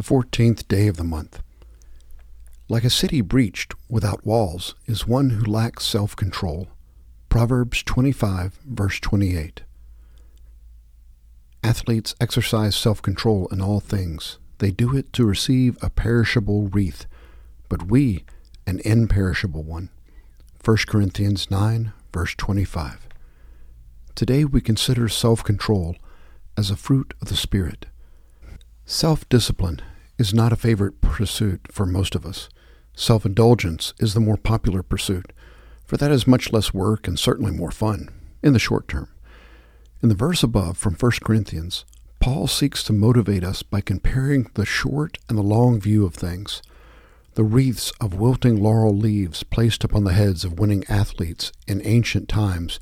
the fourteenth day of the month. Like a city breached without walls is one who lacks self control. Proverbs 25, verse 28. Athletes exercise self control in all things. They do it to receive a perishable wreath, but we an imperishable one. 1 Corinthians 9, verse 25. Today we consider self control as a fruit of the Spirit. Self discipline is not a favorite pursuit for most of us. Self indulgence is the more popular pursuit, for that is much less work and certainly more fun in the short term. In the verse above from 1 Corinthians, Paul seeks to motivate us by comparing the short and the long view of things. The wreaths of wilting laurel leaves placed upon the heads of winning athletes in ancient times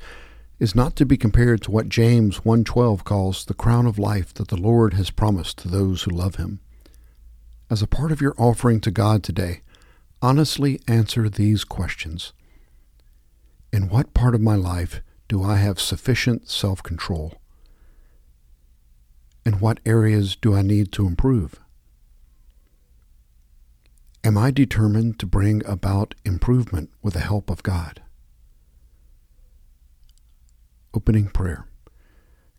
is not to be compared to what James 1:12 calls the crown of life that the Lord has promised to those who love him. As a part of your offering to God today, honestly answer these questions. In what part of my life do I have sufficient self-control? In what areas do I need to improve? Am I determined to bring about improvement with the help of God? Opening prayer.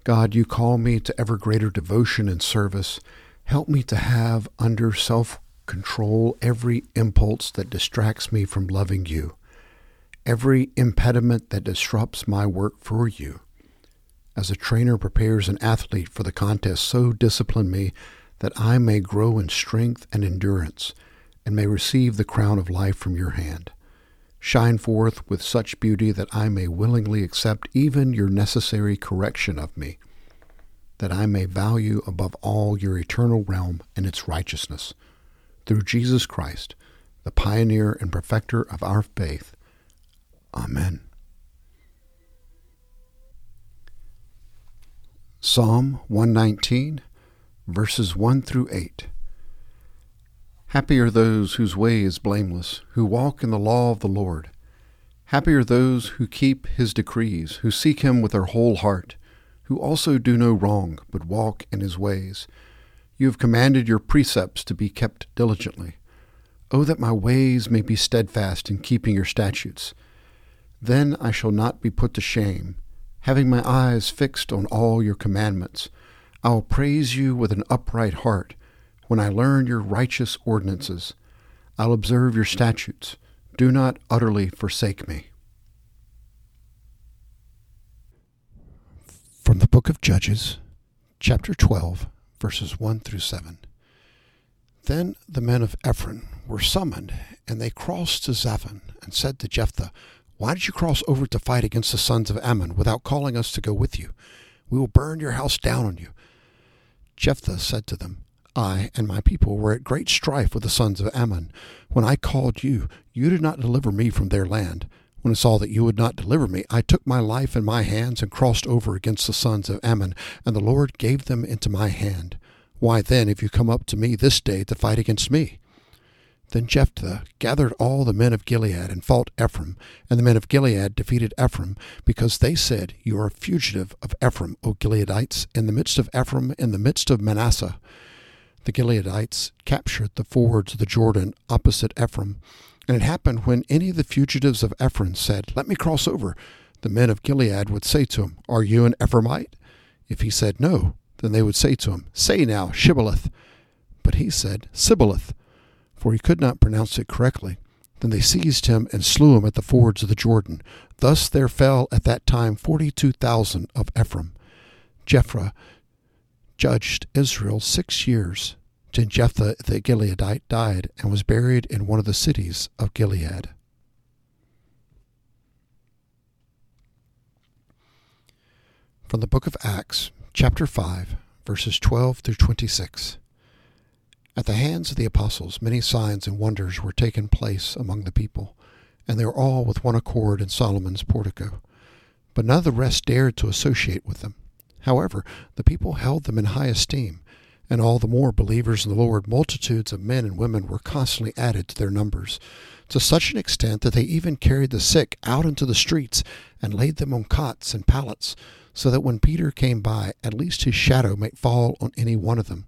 God, you call me to ever greater devotion and service. Help me to have under self control every impulse that distracts me from loving you, every impediment that disrupts my work for you. As a trainer prepares an athlete for the contest, so discipline me that I may grow in strength and endurance and may receive the crown of life from your hand. Shine forth with such beauty that I may willingly accept even your necessary correction of me, that I may value above all your eternal realm and its righteousness. Through Jesus Christ, the pioneer and perfecter of our faith. Amen. Psalm 119, verses 1 through 8. Happy are those whose way is blameless, who walk in the law of the Lord. Happy are those who keep his decrees, who seek him with their whole heart, who also do no wrong, but walk in his ways. You have commanded your precepts to be kept diligently. Oh, that my ways may be steadfast in keeping your statutes. Then I shall not be put to shame, having my eyes fixed on all your commandments. I will praise you with an upright heart when I learn your righteous ordinances. I'll observe your statutes. Do not utterly forsake me. From the book of Judges, chapter 12, verses 1 through 7. Then the men of Ephraim were summoned, and they crossed to Zaphon and said to Jephthah, Why did you cross over to fight against the sons of Ammon without calling us to go with you? We will burn your house down on you. Jephthah said to them, I and my people were at great strife with the sons of Ammon. When I called you, you did not deliver me from their land. When I saw that you would not deliver me, I took my life in my hands and crossed over against the sons of Ammon, and the Lord gave them into my hand. Why then have you come up to me this day to fight against me? Then Jephthah gathered all the men of Gilead and fought Ephraim, and the men of Gilead defeated Ephraim, because they said, You are a fugitive of Ephraim, O Gileadites, in the midst of Ephraim, in the midst of Manasseh the Gileadites captured the fords of the Jordan opposite Ephraim. And it happened when any of the fugitives of Ephraim said, Let me cross over, the men of Gilead would say to him, Are you an Ephraimite? If he said no, then they would say to him, Say now, Shibboleth. But he said, Sibboleth, for he could not pronounce it correctly. Then they seized him and slew him at the fords of the Jordan. Thus there fell at that time forty two thousand of Ephraim. Jephthah judged Israel six years. Then Jephthah the Gileadite died and was buried in one of the cities of Gilead. From the book of Acts, chapter 5, verses 12 through 26. At the hands of the apostles, many signs and wonders were taken place among the people, and they were all with one accord in Solomon's portico. But none of the rest dared to associate with them However, the people held them in high esteem, and all the more believers in the Lord, multitudes of men and women were constantly added to their numbers, to such an extent that they even carried the sick out into the streets and laid them on cots and pallets, so that when Peter came by, at least his shadow might fall on any one of them.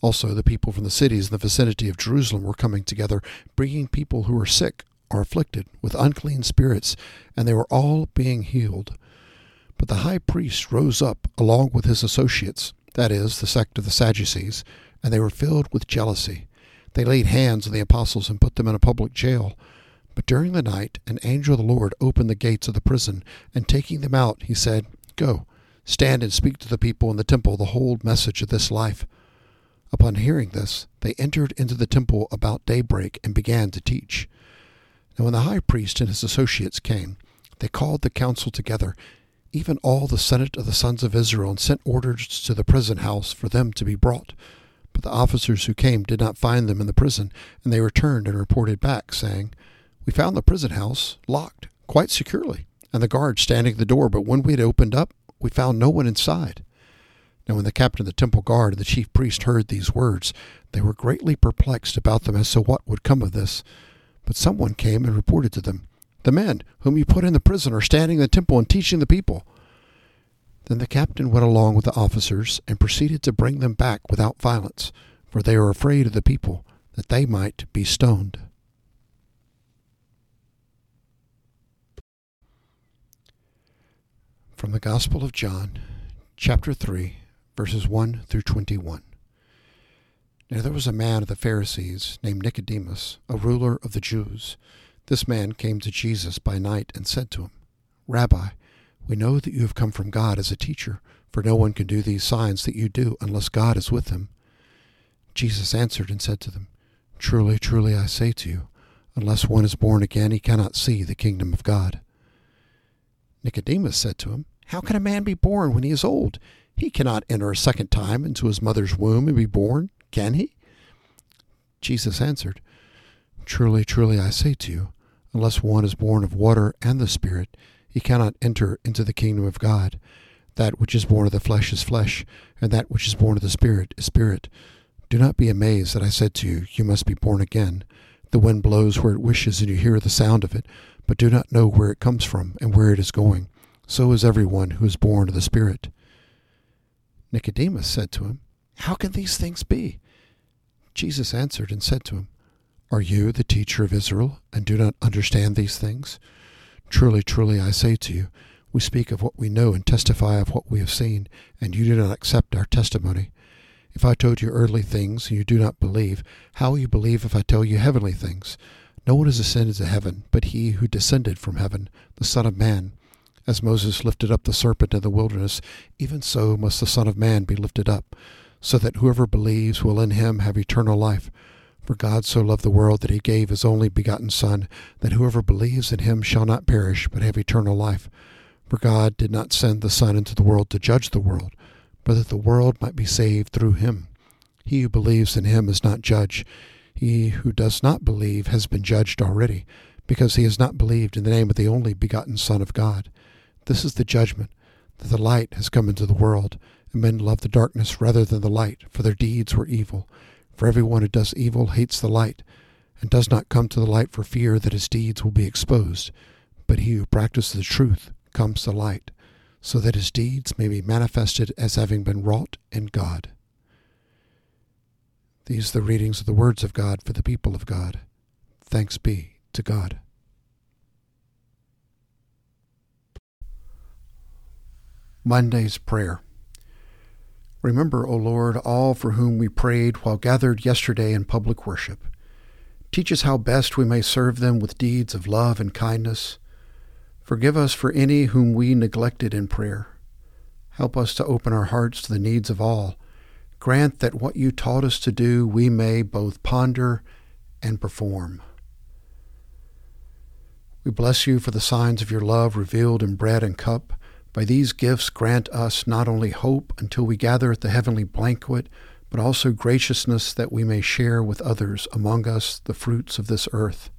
Also, the people from the cities in the vicinity of Jerusalem were coming together, bringing people who were sick or afflicted with unclean spirits, and they were all being healed. But the high priest rose up along with his associates, that is, the sect of the Sadducees, and they were filled with jealousy. They laid hands on the apostles and put them in a public jail. But during the night, an angel of the Lord opened the gates of the prison, and taking them out, he said, Go, stand and speak to the people in the temple the whole message of this life. Upon hearing this, they entered into the temple about daybreak and began to teach. Now, when the high priest and his associates came, they called the council together, even all the senate of the sons of Israel, and sent orders to the prison house for them to be brought. But the officers who came did not find them in the prison, and they returned and reported back, saying, We found the prison house locked quite securely, and the guards standing at the door, but when we had opened up, we found no one inside. Now, when the captain of the temple guard and the chief priest heard these words, they were greatly perplexed about them as to what would come of this. But someone came and reported to them, The men whom you put in the prison are standing in the temple and teaching the people. Then the captain went along with the officers and proceeded to bring them back without violence, for they were afraid of the people, that they might be stoned. From the Gospel of John, chapter 3, verses 1 through 21. Now there was a man of the Pharisees named Nicodemus, a ruler of the Jews. This man came to Jesus by night and said to him, Rabbi, we know that you have come from God as a teacher, for no one can do these signs that you do unless God is with him. Jesus answered and said to them, Truly, truly, I say to you, unless one is born again, he cannot see the kingdom of God. Nicodemus said to him, How can a man be born when he is old? He cannot enter a second time into his mother's womb and be born, can he? Jesus answered, Truly, truly, I say to you, unless one is born of water and the Spirit, he cannot enter into the kingdom of God. That which is born of the flesh is flesh, and that which is born of the Spirit is spirit. Do not be amazed that I said to you, You must be born again. The wind blows where it wishes, and you hear the sound of it, but do not know where it comes from and where it is going. So is everyone who is born of the Spirit. Nicodemus said to him, How can these things be? Jesus answered and said to him, Are you the teacher of Israel, and do not understand these things? Truly, truly, I say to you, we speak of what we know and testify of what we have seen, and you do not accept our testimony. If I told you earthly things and you do not believe, how will you believe if I tell you heavenly things? No one has ascended to heaven but he who descended from heaven, the Son of Man. As Moses lifted up the serpent in the wilderness, even so must the Son of Man be lifted up, so that whoever believes will in him have eternal life. For God so loved the world that he gave his only begotten Son, that whoever believes in him shall not perish, but have eternal life. For God did not send the Son into the world to judge the world, but that the world might be saved through him. He who believes in him is not judged. He who does not believe has been judged already, because he has not believed in the name of the only begotten Son of God. This is the judgment, that the light has come into the world, and men love the darkness rather than the light, for their deeds were evil. For everyone who does evil hates the light, and does not come to the light for fear that his deeds will be exposed. But he who practices the truth comes to light, so that his deeds may be manifested as having been wrought in God. These are the readings of the words of God for the people of God. Thanks be to God. Monday's Prayer. Remember, O Lord, all for whom we prayed while gathered yesterday in public worship. Teach us how best we may serve them with deeds of love and kindness. Forgive us for any whom we neglected in prayer. Help us to open our hearts to the needs of all. Grant that what you taught us to do we may both ponder and perform. We bless you for the signs of your love revealed in bread and cup by these gifts, grant us not only hope until we gather at the heavenly banquet, but also graciousness that we may share with others among us the fruits of this earth.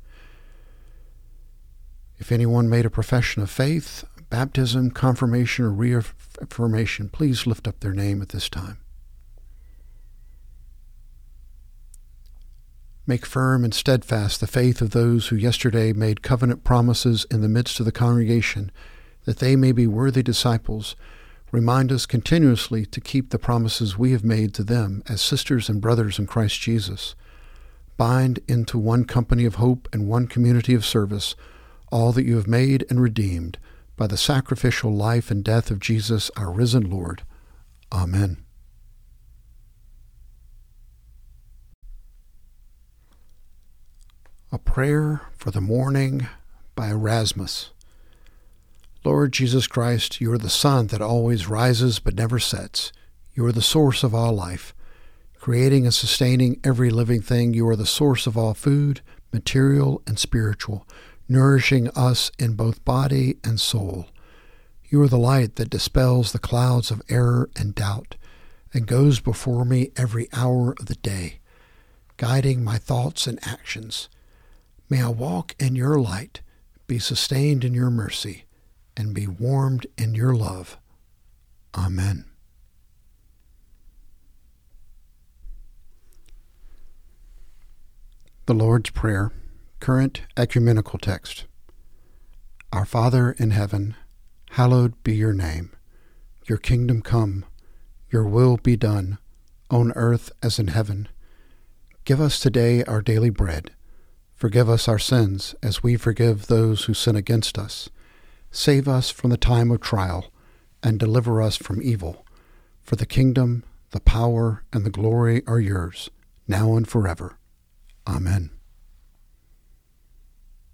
If anyone made a profession of faith, baptism, confirmation, or reaffirmation, please lift up their name at this time. Make firm and steadfast the faith of those who yesterday made covenant promises in the midst of the congregation that they may be worthy disciples, Remind us continuously to keep the promises we have made to them as sisters and brothers in Christ Jesus. Bind into one company of hope and one community of service all that you have made and redeemed by the sacrificial life and death of Jesus, our risen Lord. Amen. A Prayer for the Morning by Erasmus. Lord Jesus Christ, you are the sun that always rises but never sets. You are the source of all life. Creating and sustaining every living thing, you are the source of all food, material and spiritual, nourishing us in both body and soul. You are the light that dispels the clouds of error and doubt, and goes before me every hour of the day, guiding my thoughts and actions. May I walk in your light, be sustained in your mercy and be warmed in your love. Amen. The Lord's Prayer, current ecumenical text. Our Father in heaven, hallowed be your name. Your kingdom come, your will be done, on earth as in heaven. Give us today our daily bread. Forgive us our sins as we forgive those who sin against us Save us from the time of trial, and deliver us from evil. For the kingdom, the power, and the glory are yours, now and forever. Amen.